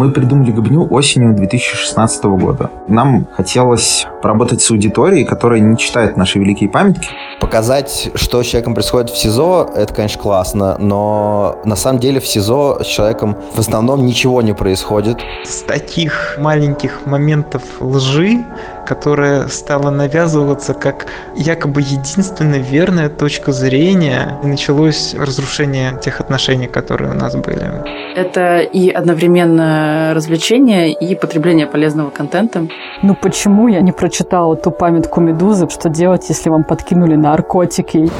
Мы придумали Гобню осенью 2016 года. Нам хотелось поработать с аудиторией, которая не читает наши великие памятки. Показать, что с человеком происходит в СИЗО, это, конечно, классно, но на самом деле в СИЗО с человеком в основном ничего не происходит. С таких маленьких моментов лжи, которая стала навязываться как якобы единственная верная точка зрения, началось разрушение тех отношений, которые у нас были. Это и одновременно развлечение, и потребление полезного контента. Ну почему я не прочитала ту памятку Медузы, что делать, если вам подкинули наркотики?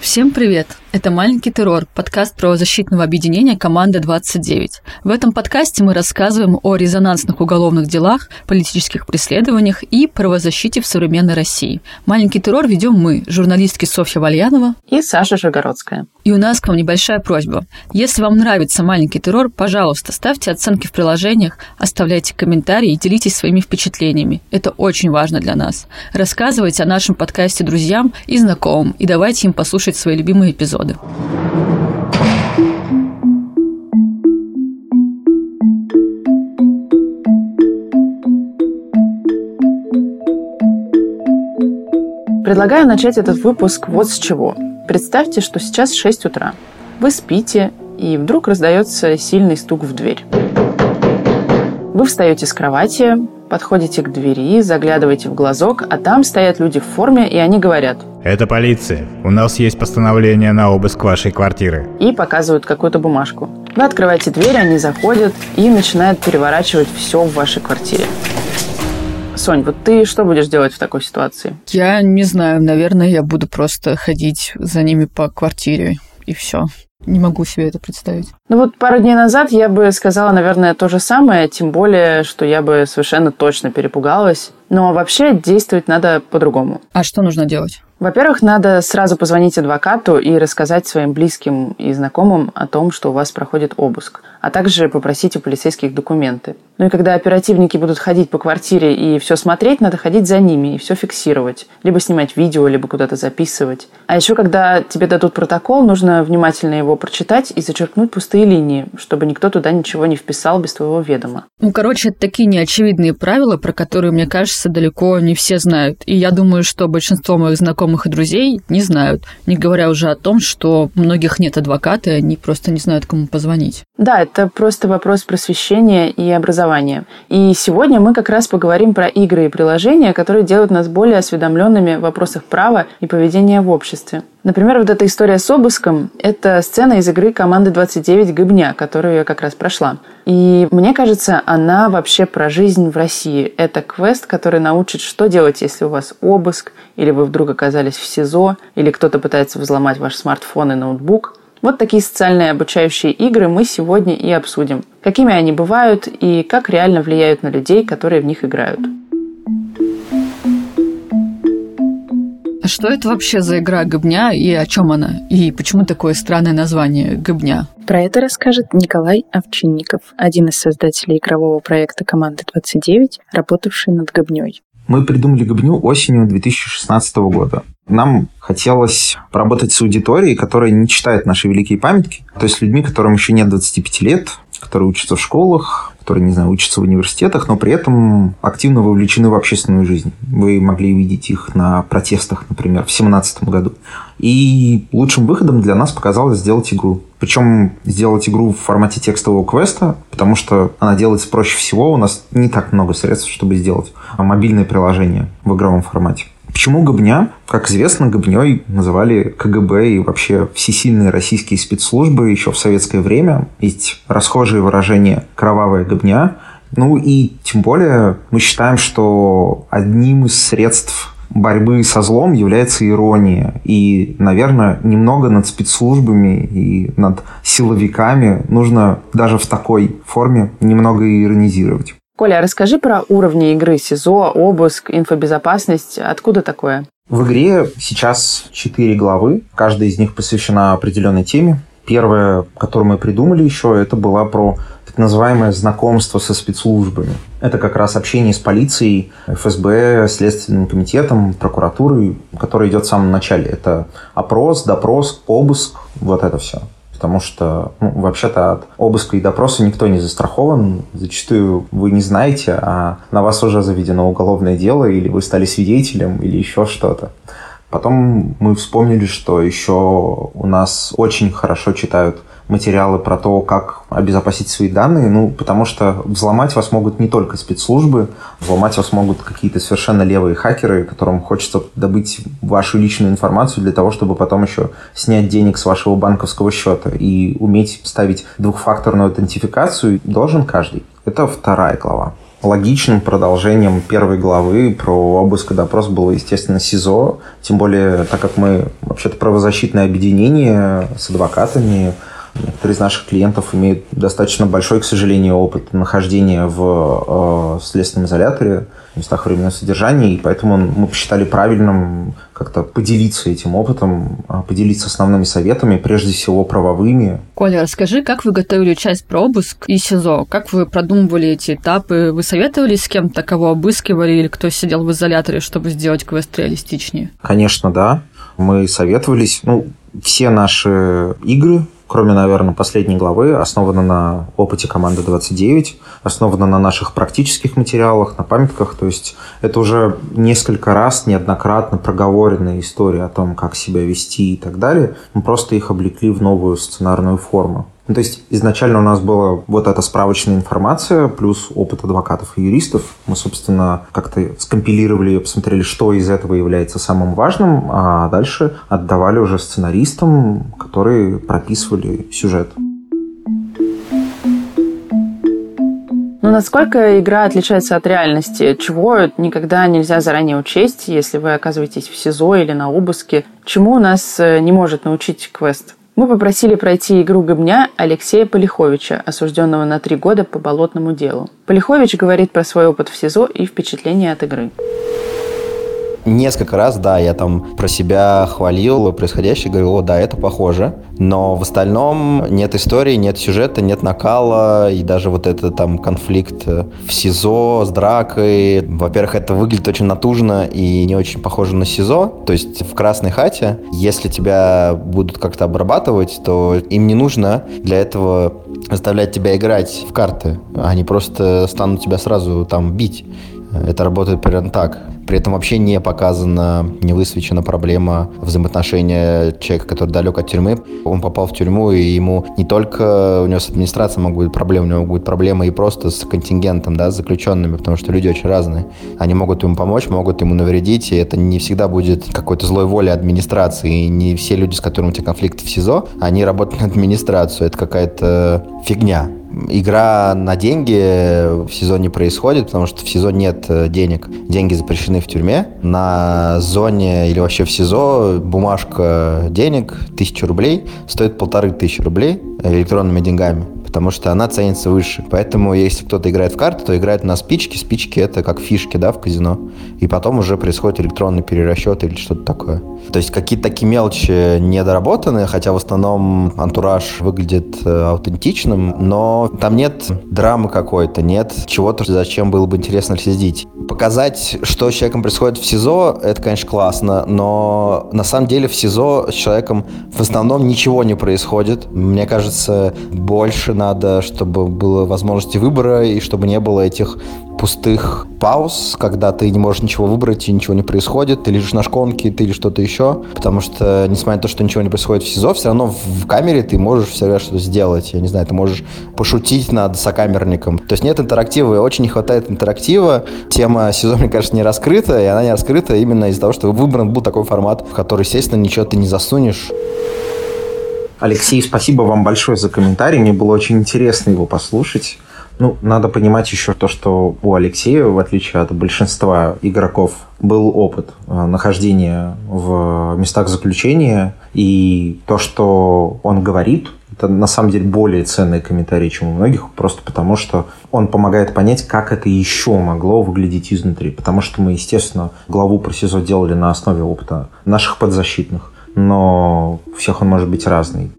Всем привет! Это «Маленький террор» – подкаст правозащитного объединения «Команда 29». В этом подкасте мы рассказываем о резонансных уголовных делах, политических преследованиях и правозащите в современной России. «Маленький террор» ведем мы, журналистки Софья Вальянова и Саша Жигородская. И у нас к вам небольшая просьба. Если вам нравится «Маленький террор», пожалуйста, ставьте оценки в приложениях, оставляйте комментарии и делитесь своими впечатлениями. Это очень важно для нас. Рассказывайте о нашем подкасте друзьям и знакомым, и давайте им послушать свои любимые эпизоды. Предлагаю начать этот выпуск вот с чего. Представьте, что сейчас 6 утра. Вы спите, и вдруг раздается сильный стук в дверь. Вы встаете с кровати, подходите к двери, заглядываете в глазок, а там стоят люди в форме, и они говорят «Это полиция. У нас есть постановление на обыск вашей квартиры». И показывают какую-то бумажку. Вы открываете дверь, они заходят и начинают переворачивать все в вашей квартире. Сонь, вот ты что будешь делать в такой ситуации? Я не знаю, наверное, я буду просто ходить за ними по квартире и все. Не могу себе это представить. Ну вот пару дней назад я бы сказала, наверное, то же самое, тем более, что я бы совершенно точно перепугалась. Но вообще действовать надо по-другому. А что нужно делать? Во-первых, надо сразу позвонить адвокату и рассказать своим близким и знакомым о том, что у вас проходит обыск, а также попросить у полицейских документы. Ну и когда оперативники будут ходить по квартире и все смотреть, надо ходить за ними и все фиксировать. Либо снимать видео, либо куда-то записывать. А еще, когда тебе дадут протокол, нужно внимательно его прочитать и зачеркнуть пустые линии, чтобы никто туда ничего не вписал без твоего ведома. Ну, короче, это такие неочевидные правила, про которые, мне кажется, далеко не все знают. И я думаю, что большинство моих знакомых и друзей не знают. Не говоря уже о том, что у многих нет адвоката, и они просто не знают, кому позвонить. Да, это просто вопрос просвещения и образования. И сегодня мы как раз поговорим про игры и приложения, которые делают нас более осведомленными в вопросах права и поведения в обществе. Например, вот эта история с обыском – это сцена из игры команды 29 «Гыбня», которую я как раз прошла. И мне кажется, она вообще про жизнь в России. Это квест, который научит, что делать, если у вас обыск, или вы вдруг оказались в СИЗО, или кто-то пытается взломать ваш смартфон и ноутбук. Вот такие социальные обучающие игры мы сегодня и обсудим. Какими они бывают и как реально влияют на людей, которые в них играют. Что это вообще за игра «Гобня» и о чем она? И почему такое странное название «Гобня»? Про это расскажет Николай Овчинников, один из создателей игрового проекта команды 29, работавший над «Гобней». Мы придумали Гобню осенью 2016 года. Нам хотелось поработать с аудиторией, которая не читает наши великие памятки, то есть людьми, которым еще нет 25 лет, которые учатся в школах, которые, не знаю, учатся в университетах, но при этом активно вовлечены в общественную жизнь. Вы могли видеть их на протестах, например, в 2017 году. И лучшим выходом для нас показалось сделать игру. Причем сделать игру в формате текстового квеста, потому что она делается проще всего. У нас не так много средств, чтобы сделать мобильное приложение в игровом формате. Почему Гобня? Как известно, Гобней называли КГБ и вообще всесильные российские спецслужбы еще в советское время. Есть расхожие выражения «кровавая Гобня». Ну и тем более мы считаем, что одним из средств борьбы со злом является ирония. И, наверное, немного над спецслужбами и над силовиками нужно даже в такой форме немного иронизировать. Коля, расскажи про уровни игры СИЗО, обыск, инфобезопасность. Откуда такое? В игре сейчас четыре главы. Каждая из них посвящена определенной теме. Первая, которую мы придумали еще, это была про так называемое знакомство со спецслужбами. Это как раз общение с полицией, ФСБ, Следственным комитетом, прокуратурой, которое идет в самом начале. Это опрос, допрос, обыск, вот это все. Потому что ну, вообще-то от обыска и допроса никто не застрахован. Зачастую вы не знаете, а на вас уже заведено уголовное дело, или вы стали свидетелем, или еще что-то. Потом мы вспомнили, что еще у нас очень хорошо читают материалы про то, как обезопасить свои данные, ну, потому что взломать вас могут не только спецслужбы, взломать вас могут какие-то совершенно левые хакеры, которым хочется добыть вашу личную информацию для того, чтобы потом еще снять денег с вашего банковского счета. И уметь ставить двухфакторную аутентификацию должен каждый. Это вторая глава. Логичным продолжением первой главы про обыск и допрос было, естественно, СИЗО. Тем более, так как мы вообще-то правозащитное объединение с адвокатами, Некоторые из наших клиентов имеют достаточно большой, к сожалению, опыт нахождения в э, следственном изоляторе, в местах временного содержания, и поэтому мы посчитали правильным как-то поделиться этим опытом, а, поделиться основными советами, прежде всего правовыми. Коля, расскажи, как вы готовили часть про обыск и СИЗО? Как вы продумывали эти этапы? Вы советовали с кем-то, кого обыскивали, или кто сидел в изоляторе, чтобы сделать квест реалистичнее? Конечно, да. Мы советовались. Ну, все наши игры кроме, наверное, последней главы, основана на опыте команды 29, основана на наших практических материалах, на памятках. То есть это уже несколько раз неоднократно проговоренная история о том, как себя вести и так далее. Мы просто их облекли в новую сценарную форму. Ну, то есть изначально у нас была вот эта справочная информация, плюс опыт адвокатов и юристов. Мы, собственно, как-то скомпилировали ее, посмотрели, что из этого является самым важным, а дальше отдавали уже сценаристам, которые прописывали сюжет. Ну, насколько игра отличается от реальности? Чего никогда нельзя заранее учесть, если вы оказываетесь в СИЗО или на обыске? Чему нас э, не может научить квест? Мы попросили пройти игру Гобня Алексея Полиховича, осужденного на три года по болотному делу. Полихович говорит про свой опыт в СИЗО и впечатления от игры. Несколько раз, да, я там про себя хвалил происходящее, говорил, о, да, это похоже. Но в остальном нет истории, нет сюжета, нет накала, и даже вот этот там конфликт в СИЗО с дракой. Во-первых, это выглядит очень натужно и не очень похоже на СИЗО. То есть в Красной Хате, если тебя будут как-то обрабатывать, то им не нужно для этого заставлять тебя играть в карты. Они просто станут тебя сразу там бить. Это работает примерно так. При этом вообще не показана, не высвечена проблема взаимоотношения человека, который далек от тюрьмы. Он попал в тюрьму, и ему не только у него с администрацией могут быть проблемы, у него могут быть проблемы и просто с контингентом, да, с заключенными, потому что люди очень разные. Они могут ему помочь, могут ему навредить, и это не всегда будет какой-то злой воли администрации. И не все люди, с которыми у тебя конфликт в СИЗО, они работают на администрацию. Это какая-то фигня игра на деньги в сезоне происходит, потому что в сезоне нет э, денег. Деньги запрещены в тюрьме. На зоне или вообще в СИЗО бумажка денег, тысяча рублей, стоит полторы тысячи рублей электронными деньгами потому что она ценится выше. Поэтому, если кто-то играет в карты, то играет на спички. Спички — это как фишки, да, в казино. И потом уже происходит электронный перерасчет или что-то такое. То есть какие-то такие мелочи недоработаны, хотя в основном антураж выглядит э, аутентичным, но там нет драмы какой-то, нет чего-то, зачем было бы интересно следить. Показать, что с человеком происходит в СИЗО, это, конечно, классно, но на самом деле в СИЗО с человеком в основном ничего не происходит. Мне кажется, больше на надо, чтобы было возможности выбора и чтобы не было этих пустых пауз, когда ты не можешь ничего выбрать и ничего не происходит, ты лежишь на шконке, ты или что-то еще, потому что, несмотря на то, что ничего не происходит в СИЗО, все равно в камере ты можешь всегда что-то сделать, я не знаю, ты можешь пошутить над сокамерником. То есть нет интерактива, и очень не хватает интерактива. Тема СИЗО, мне кажется, не раскрыта, и она не раскрыта именно из-за того, что выбран был такой формат, в который, естественно, ничего ты не засунешь. Алексей, спасибо вам большое за комментарий. Мне было очень интересно его послушать. Ну, надо понимать еще то, что у Алексея, в отличие от большинства игроков, был опыт э, нахождения в местах заключения. И то, что он говорит, это на самом деле более ценный комментарий, чем у многих, просто потому что он помогает понять, как это еще могло выглядеть изнутри. Потому что мы, естественно, главу про СИЗО делали на основе опыта наших подзащитных но у всех он может быть разный.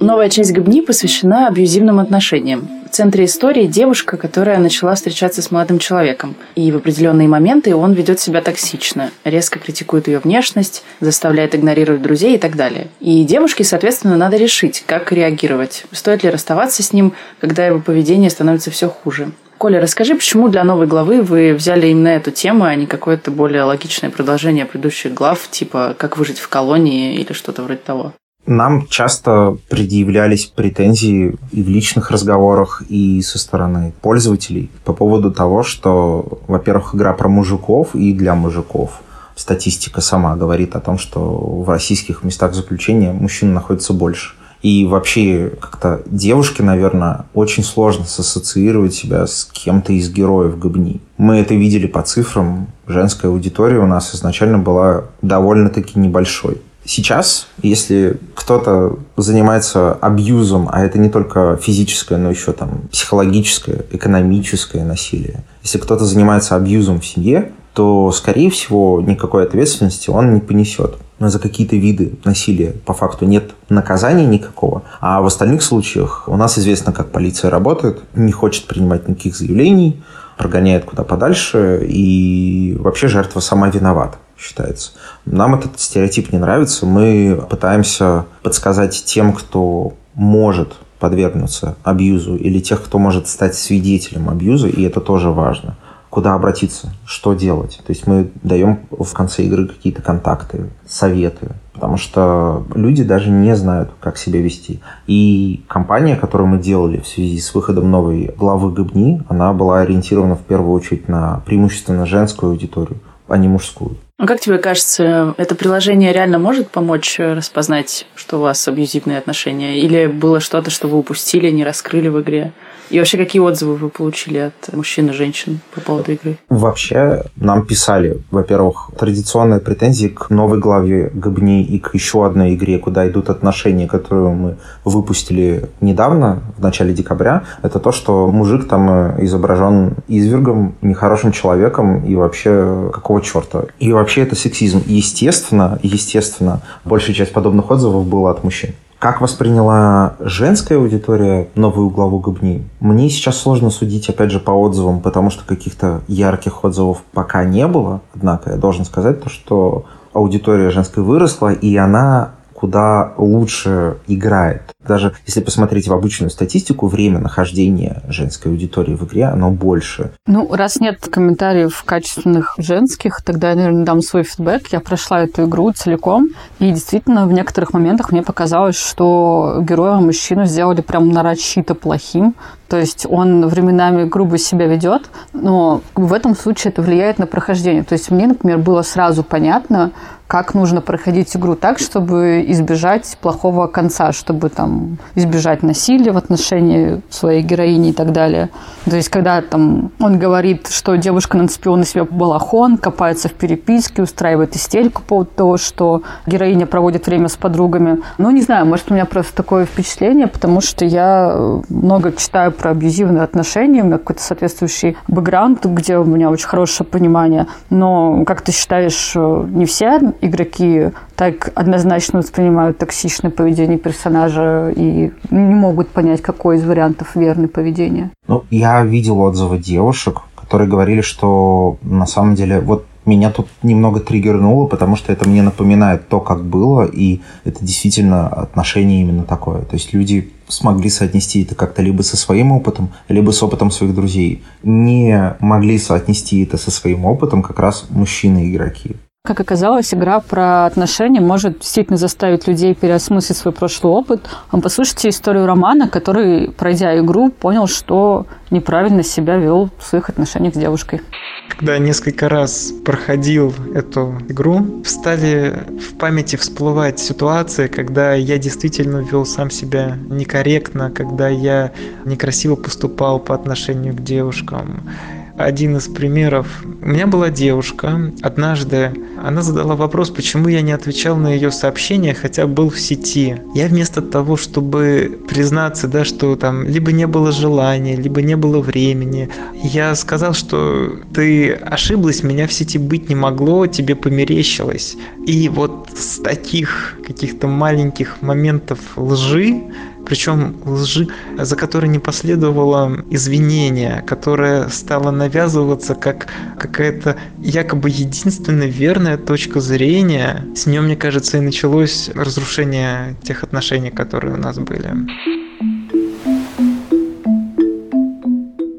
Новая часть Габни посвящена абьюзивным отношениям. В центре истории девушка, которая начала встречаться с молодым человеком. И в определенные моменты он ведет себя токсично, резко критикует ее внешность, заставляет игнорировать друзей и так далее. И девушке, соответственно, надо решить, как реагировать. Стоит ли расставаться с ним, когда его поведение становится все хуже. Коля, расскажи, почему для новой главы вы взяли именно эту тему, а не какое-то более логичное продолжение предыдущих глав, типа «Как выжить в колонии» или что-то вроде того? Нам часто предъявлялись претензии и в личных разговорах, и со стороны пользователей по поводу того, что, во-первых, игра про мужиков и для мужиков. Статистика сама говорит о том, что в российских местах заключения мужчин находится больше. И вообще как-то девушке, наверное, очень сложно сассоциировать себя с кем-то из героев Габни. Мы это видели по цифрам. Женская аудитория у нас изначально была довольно-таки небольшой. Сейчас, если кто-то занимается абьюзом, а это не только физическое, но еще там психологическое, экономическое насилие, если кто-то занимается абьюзом в семье, то, скорее всего, никакой ответственности он не понесет. За какие-то виды насилия по факту нет наказания никакого. А в остальных случаях у нас известно, как полиция работает, не хочет принимать никаких заявлений, прогоняет куда подальше, и вообще жертва сама виновата считается. Нам этот стереотип не нравится. Мы пытаемся подсказать тем, кто может подвергнуться абьюзу, или тех, кто может стать свидетелем абьюза, и это тоже важно – куда обратиться, что делать. То есть мы даем в конце игры какие-то контакты, советы, потому что люди даже не знают, как себя вести. И компания, которую мы делали в связи с выходом новой главы Гыбни, она была ориентирована в первую очередь на преимущественно женскую аудиторию, а не мужскую. А как тебе кажется, это приложение реально может помочь распознать, что у вас абьюзивные отношения? Или было что-то, что вы упустили, не раскрыли в игре? И вообще, какие отзывы вы получили от мужчин и женщин по поводу игры? Вообще, нам писали, во-первых, традиционные претензии к новой главе Габни и к еще одной игре, куда идут отношения, которую мы выпустили недавно, в начале декабря. Это то, что мужик там э, изображен извергом, нехорошим человеком и вообще какого черта. И вообще это сексизм. Естественно, естественно, большая часть подобных отзывов была от мужчин. Как восприняла женская аудитория новую главу Губни? Мне сейчас сложно судить, опять же, по отзывам, потому что каких-то ярких отзывов пока не было. Однако я должен сказать то, что аудитория женской выросла, и она куда лучше играет. Даже если посмотреть в обычную статистику, время нахождения женской аудитории в игре, оно больше. Ну, раз нет комментариев качественных женских, тогда я, наверное, дам свой фидбэк. Я прошла эту игру целиком, и действительно в некоторых моментах мне показалось, что героя мужчину сделали прям нарочито плохим. То есть он временами грубо себя ведет, но в этом случае это влияет на прохождение. То есть мне, например, было сразу понятно, как нужно проходить игру так, чтобы избежать плохого конца, чтобы там избежать насилия в отношении своей героини и так далее. То есть, когда там он говорит, что девушка нацепила на себя балахон, копается в переписке, устраивает истерику по поводу того, что героиня проводит время с подругами. Ну, не знаю, может, у меня просто такое впечатление, потому что я много читаю про абьюзивные отношения, у меня какой-то соответствующий бэкграунд, где у меня очень хорошее понимание. Но, как ты считаешь, не все игроки так однозначно воспринимают токсичное поведение персонажа и не могут понять, какой из вариантов верный поведение. Ну, я видел отзывы девушек, которые говорили, что на самом деле вот меня тут немного триггернуло, потому что это мне напоминает то, как было, и это действительно отношение именно такое. То есть люди смогли соотнести это как-то либо со своим опытом, либо с опытом своих друзей. Не могли соотнести это со своим опытом как раз мужчины-игроки. Как оказалось, игра про отношения может действительно заставить людей переосмыслить свой прошлый опыт. Послушайте историю Романа, который, пройдя игру, понял, что неправильно себя вел в своих отношениях с девушкой. Когда несколько раз проходил эту игру, стали в памяти всплывать ситуации, когда я действительно вел сам себя некорректно, когда я некрасиво поступал по отношению к девушкам один из примеров. У меня была девушка. Однажды она задала вопрос, почему я не отвечал на ее сообщения, хотя был в сети. Я вместо того, чтобы признаться, да, что там либо не было желания, либо не было времени, я сказал, что ты ошиблась, меня в сети быть не могло, тебе померещилось. И вот с таких каких-то маленьких моментов лжи причем лжи, за которой не последовало извинения, которое стало навязываться как какая-то якобы единственная верная точка зрения. С нее, мне кажется, и началось разрушение тех отношений, которые у нас были.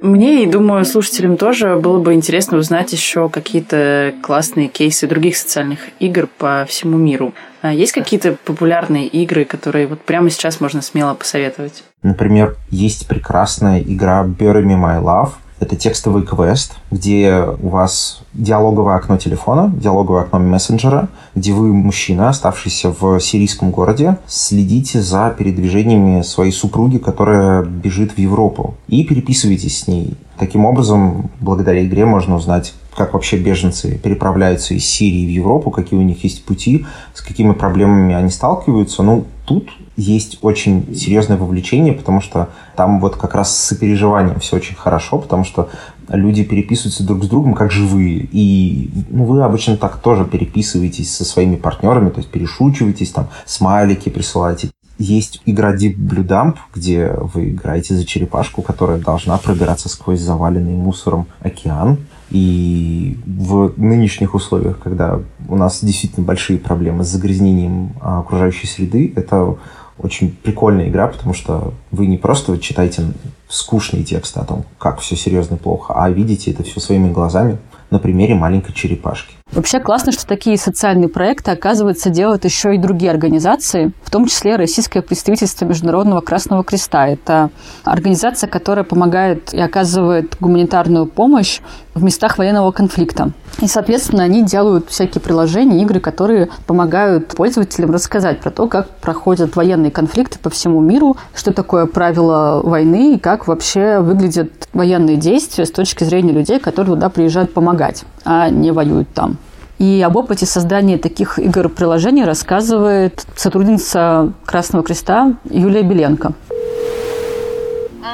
Мне и, думаю, слушателям тоже было бы интересно узнать еще какие-то классные кейсы других социальных игр по всему миру. А есть какие-то популярные игры, которые вот прямо сейчас можно смело посоветовать? Например, есть прекрасная игра Bury Me My Love – это текстовый квест, где у вас диалоговое окно телефона, диалоговое окно мессенджера, где вы, мужчина, оставшийся в сирийском городе, следите за передвижениями своей супруги, которая бежит в Европу, и переписываетесь с ней. Таким образом, благодаря игре можно узнать, как вообще беженцы переправляются из Сирии в Европу, какие у них есть пути, с какими проблемами они сталкиваются. Ну, тут есть очень серьезное вовлечение, потому что там вот как раз с сопереживанием все очень хорошо, потому что люди переписываются друг с другом как живые. И ну, вы обычно так тоже переписываетесь со своими партнерами, то есть перешучиваетесь, там смайлики присылаете. Есть игра Deep Blue Dump, где вы играете за черепашку, которая должна пробираться сквозь заваленный мусором океан. И в нынешних условиях, когда у нас действительно большие проблемы с загрязнением а, окружающей среды, это очень прикольная игра, потому что вы не просто читаете скучные тексты о том, как все серьезно и плохо, а видите это все своими глазами на примере маленькой черепашки. Вообще классно, что такие социальные проекты, оказывается, делают еще и другие организации, в том числе Российское представительство Международного Красного Креста. Это организация, которая помогает и оказывает гуманитарную помощь в местах военного конфликта. И, соответственно, они делают всякие приложения, игры, которые помогают пользователям рассказать про то, как проходят военные конфликты по всему миру, что такое правила войны и как вообще выглядят военные действия с точки зрения людей, которые туда приезжают помогать, а не воюют там. И об опыте создания таких игр-приложений рассказывает сотрудница Красного Креста Юлия Беленко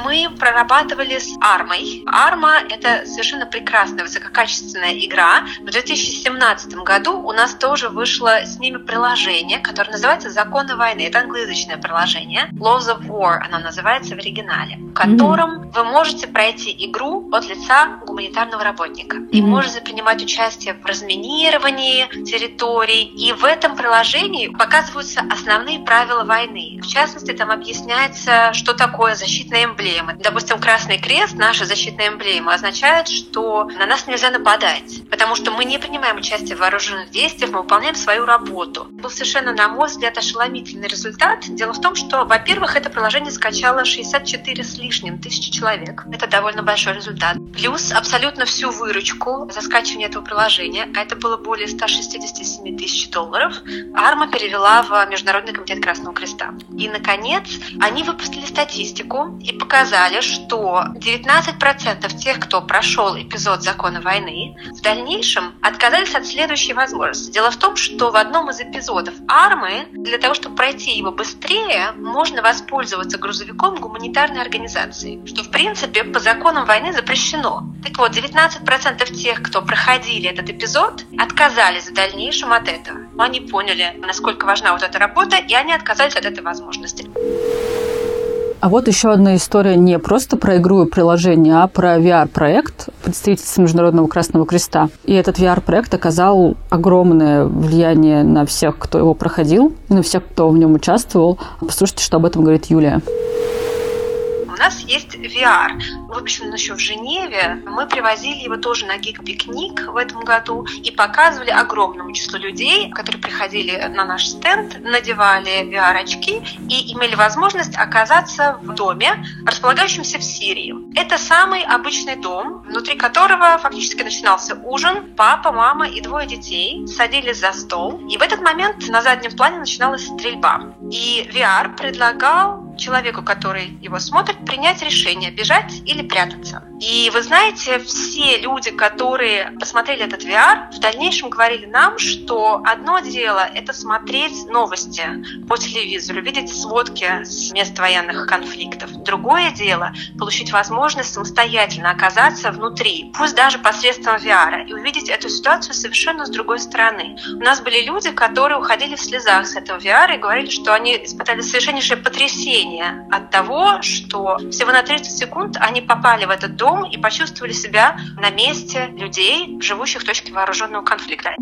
мы прорабатывали с Армой. Арма — это совершенно прекрасная, высококачественная игра. В 2017 году у нас тоже вышло с ними приложение, которое называется «Законы войны». Это англоязычное приложение. Laws of War оно называется в оригинале, в котором mm-hmm. вы можете пройти игру от лица гуманитарного работника. Mm-hmm. И можете принимать участие в разминировании территорий. И в этом приложении показываются основные правила войны. В частности, там объясняется, что такое защитная эмблема. Допустим, Красный Крест, наша защитная эмблема, означает, что на нас нельзя нападать, потому что мы не принимаем участие в вооруженных действиях, мы выполняем свою работу. Был совершенно, на мой взгляд, ошеломительный результат. Дело в том, что, во-первых, это приложение скачало 64 с лишним тысячи человек. Это довольно большой результат. Плюс абсолютно всю выручку за скачивание этого приложения, а это было более 167 тысяч долларов, Арма перевела в Международный комитет Красного Креста. И, наконец, они выпустили статистику и показали, что 19% тех, кто прошел эпизод закона войны, в дальнейшем отказались от следующей возможности. Дело в том, что в одном из эпизодов армы, для того, чтобы пройти его быстрее, можно воспользоваться грузовиком гуманитарной организации, что, в принципе, по законам войны запрещено. Так вот, 19% тех, кто проходили этот эпизод, отказались в дальнейшем от этого. Они поняли, насколько важна вот эта работа, и они отказались от этой возможности. А вот еще одна история не просто про игру и приложение, а про VR-проект представительства Международного Красного Креста. И этот VR-проект оказал огромное влияние на всех, кто его проходил, на всех, кто в нем участвовал. Послушайте, что об этом говорит Юлия. У нас есть VR. Выпущен он еще в Женеве. Мы привозили его тоже на гик-пикник в этом году и показывали огромному числу людей, которые приходили на наш стенд, надевали VR-очки и имели возможность оказаться в доме, располагающемся в Сирии. Это самый обычный дом, внутри которого фактически начинался ужин. Папа, мама и двое детей садились за стол. И в этот момент на заднем плане начиналась стрельба. И VR предлагал человеку, который его смотрит, принять решение, бежать или прятаться. И вы знаете, все люди, которые посмотрели этот VR, в дальнейшем говорили нам, что одно дело – это смотреть новости по телевизору, видеть сводки с мест военных конфликтов. Другое дело – получить возможность самостоятельно оказаться внутри, пусть даже посредством VR, и увидеть эту ситуацию совершенно с другой стороны. У нас были люди, которые уходили в слезах с этого VR и говорили, что они испытали совершеннейшее потрясение облегчение от того, что всего на 30 секунд они попали в этот дом и почувствовали себя на месте людей, живущих в точке вооруженного конфликта.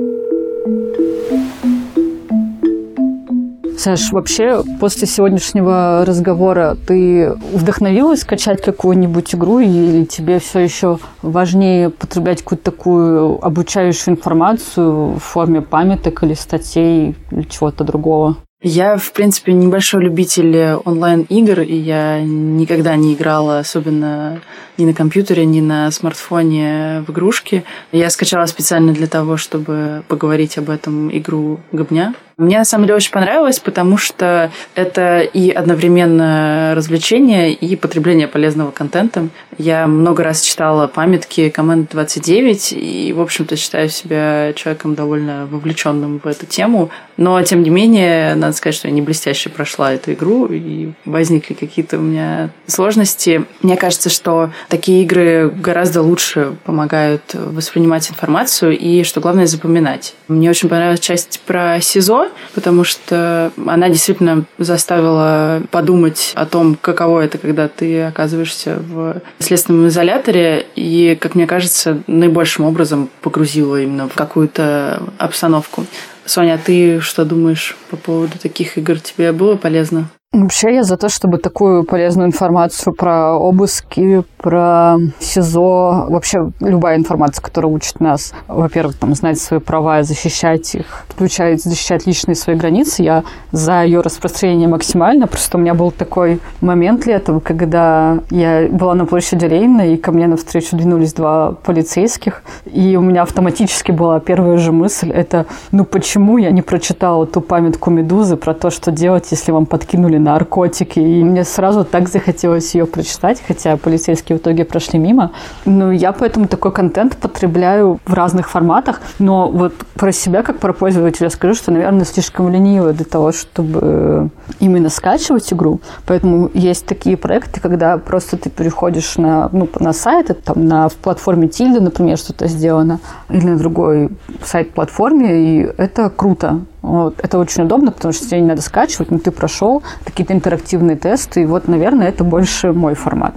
Саш, вообще после сегодняшнего разговора ты вдохновилась скачать какую-нибудь игру или тебе все еще важнее потреблять какую-то такую обучающую информацию в форме памяток или статей или чего-то другого? Я, в принципе, небольшой любитель онлайн-игр, и я никогда не играла, особенно ни на компьютере, ни на смартфоне в игрушки. Я скачала специально для того, чтобы поговорить об этом игру «Гобня». Мне на самом деле очень понравилось, потому что это и одновременно развлечение, и потребление полезного контента. Я много раз читала памятки команды 29 и, в общем-то, считаю себя человеком довольно вовлеченным в эту тему. Но, тем не менее, надо сказать, что я не блестяще прошла эту игру, и возникли какие-то у меня сложности. Мне кажется, что такие игры гораздо лучше помогают воспринимать информацию и, что главное, запоминать. Мне очень понравилась часть про СИЗО, потому что она действительно заставила подумать о том, каково это, когда ты оказываешься в следственном изоляторе, и, как мне кажется, наибольшим образом погрузила именно в какую-то обстановку. Соня, а ты что думаешь по поводу таких игр? Тебе было полезно? Вообще я за то, чтобы такую полезную информацию про обыски, про СИЗО, вообще любая информация, которая учит нас, во-первых, там, знать свои права и защищать их, включая защищать личные свои границы, я за ее распространение максимально. Просто у меня был такой момент летом, когда я была на площади Ленина, и ко мне навстречу двинулись два полицейских, и у меня автоматически была первая же мысль, это, ну почему я не прочитала ту памятку Медузы про то, что делать, если вам подкинули наркотики. И мне сразу так захотелось ее прочитать, хотя полицейские в итоге прошли мимо. Ну, я поэтому такой контент потребляю в разных форматах. Но вот про себя, как про пользователя, скажу, что, наверное, слишком лениво для того, чтобы именно скачивать игру. Поэтому есть такие проекты, когда просто ты переходишь на, ну, на сайт, там, на в платформе Тильда, например, что-то сделано, или на другой сайт-платформе, и это круто. Вот. Это очень удобно, потому что тебе не надо скачивать, но ты прошел какие-то интерактивные тесты, и вот, наверное, это больше мой формат.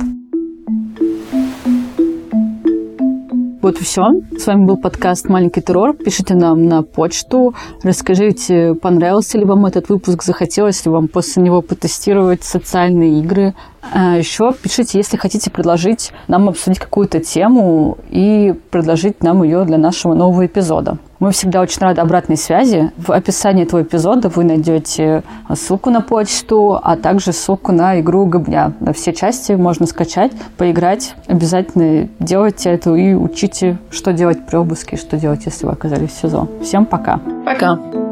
Вот все. С вами был подкаст «Маленький террор». Пишите нам на почту. Расскажите, понравился ли вам этот выпуск, захотелось ли вам после него потестировать социальные игры. А еще пишите, если хотите предложить нам обсудить какую-то тему и предложить нам ее для нашего нового эпизода. Мы всегда очень рады обратной связи. В описании этого эпизода вы найдете ссылку на почту, а также ссылку на игру Гобня. На все части можно скачать, поиграть. Обязательно делайте это и учите, что делать при обыске, что делать, если вы оказались в СИЗО. Всем пока. Пока.